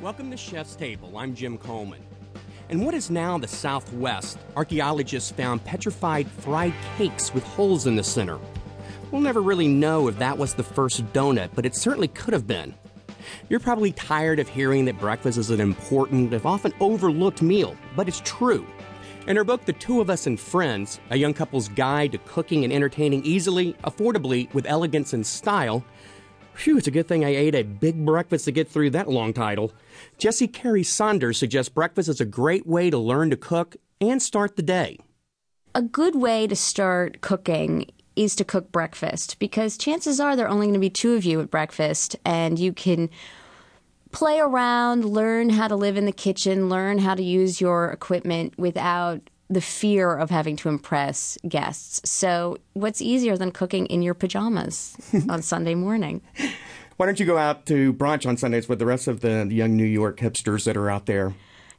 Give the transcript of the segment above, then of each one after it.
Welcome to Chef's Table. I'm Jim Coleman. In what is now the Southwest, archaeologists found petrified fried cakes with holes in the center. We'll never really know if that was the first donut, but it certainly could have been. You're probably tired of hearing that breakfast is an important, if often overlooked meal, but it's true. In her book, The Two of Us and Friends, a young couple's guide to cooking and entertaining easily, affordably, with elegance and style, Phew, it's a good thing I ate a big breakfast to get through that long title. Jesse Carey Saunders suggests breakfast is a great way to learn to cook and start the day. A good way to start cooking is to cook breakfast because chances are there are only going to be two of you at breakfast and you can play around, learn how to live in the kitchen, learn how to use your equipment without the fear of having to impress guests. So, what's easier than cooking in your pajamas on Sunday morning? Why don't you go out to brunch on Sundays with the rest of the young New York hipsters that are out there?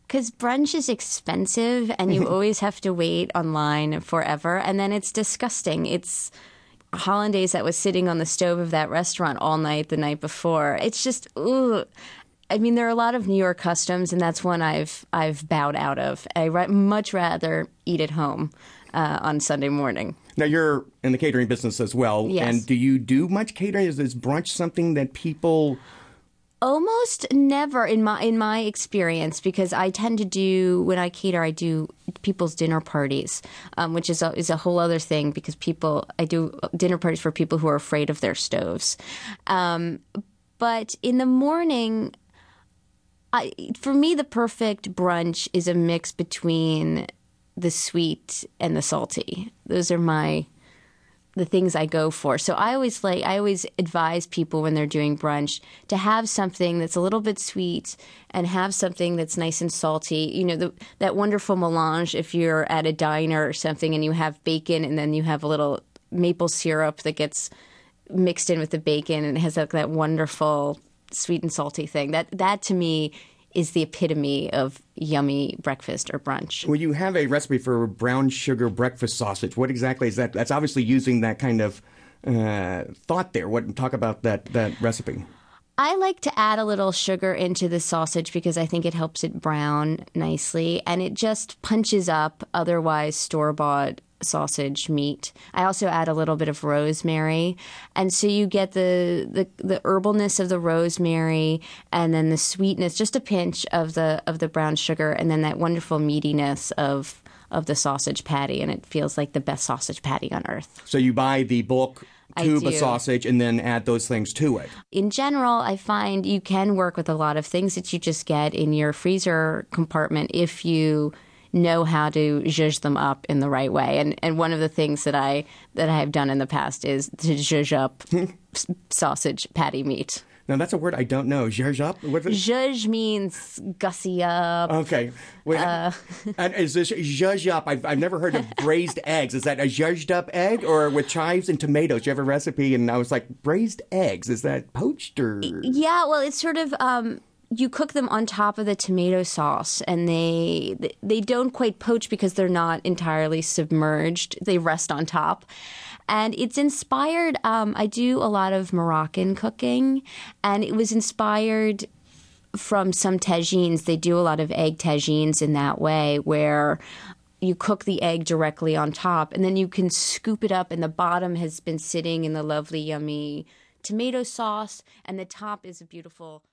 Because brunch is expensive and you always have to wait online forever. And then it's disgusting. It's hollandaise that was sitting on the stove of that restaurant all night the night before. It's just, ooh. I mean, there are a lot of New York customs, and that's one I've I've bowed out of. I much rather eat at home uh, on Sunday morning. Now you're in the catering business as well, yes. and do you do much catering? Is, is brunch something that people? Almost never in my in my experience, because I tend to do when I cater, I do people's dinner parties, um, which is a, is a whole other thing because people I do dinner parties for people who are afraid of their stoves. Um, but in the morning, I, for me, the perfect brunch is a mix between the sweet and the salty. Those are my the things I go for. So I always like I always advise people when they're doing brunch to have something that's a little bit sweet and have something that's nice and salty. You know, the, that wonderful melange if you're at a diner or something and you have bacon and then you have a little maple syrup that gets mixed in with the bacon and it has like that wonderful sweet and salty thing. That that to me is the epitome of yummy breakfast or brunch. Well, you have a recipe for brown sugar breakfast sausage. What exactly is that? That's obviously using that kind of uh, thought there. What talk about that that recipe? I like to add a little sugar into the sausage because I think it helps it brown nicely and it just punches up otherwise store bought sausage meat. I also add a little bit of rosemary, and so you get the, the the herbalness of the rosemary, and then the sweetness, just a pinch of the of the brown sugar, and then that wonderful meatiness of of the sausage patty, and it feels like the best sausage patty on earth. So you buy the bulk tube of sausage and then add those things to it. In general, I find you can work with a lot of things that you just get in your freezer compartment if you know how to zhuzh them up in the right way. And and one of the things that I that I have done in the past is to zhuzh up sausage patty meat. Now that's a word I don't know. Zhuzh up. Zhuzh means gussy up. Okay. Wait, uh, and is this zhuzh up? I've, I've never heard of braised eggs. Is that a zhuzhed up egg or with chives and tomatoes? Do you have a recipe, and I was like, braised eggs. Is that poached or? Yeah. Well, it's sort of. Um, you cook them on top of the tomato sauce and they they don't quite poach because they're not entirely submerged. They rest on top. And it's inspired um, i do a lot of moroccan cooking and it was inspired from some tagines. They do a lot of egg tagines in that way where you cook the egg directly on top and then you can scoop it up and the bottom has been sitting in the lovely yummy tomato sauce and the top is a beautiful